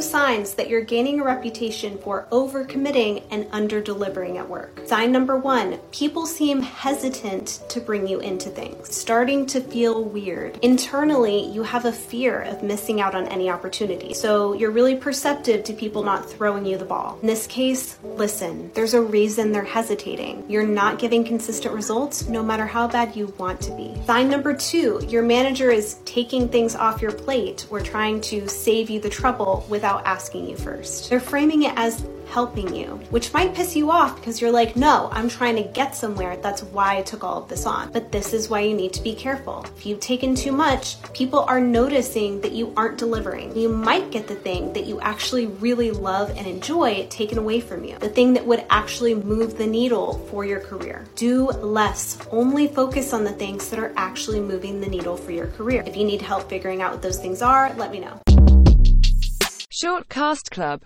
signs that you're gaining a reputation for overcommitting and under-delivering at work. Sign number one, people seem hesitant to bring you into things, starting to feel weird. Internally, you have a fear of missing out on any opportunity. So you're really perceptive to people not throwing you the ball. In this case, listen, there's a reason they're hesitating. You're not giving consistent results no matter how bad you want to be. Sign number two, your manager is taking things off your plate or trying to save you the trouble without without asking you first. They're framing it as helping you, which might piss you off because you're like, no, I'm trying to get somewhere. That's why I took all of this on. But this is why you need to be careful. If you've taken too much, people are noticing that you aren't delivering. You might get the thing that you actually really love and enjoy taken away from you, the thing that would actually move the needle for your career. Do less. Only focus on the things that are actually moving the needle for your career. If you need help figuring out what those things are, let me know. Shortcast Club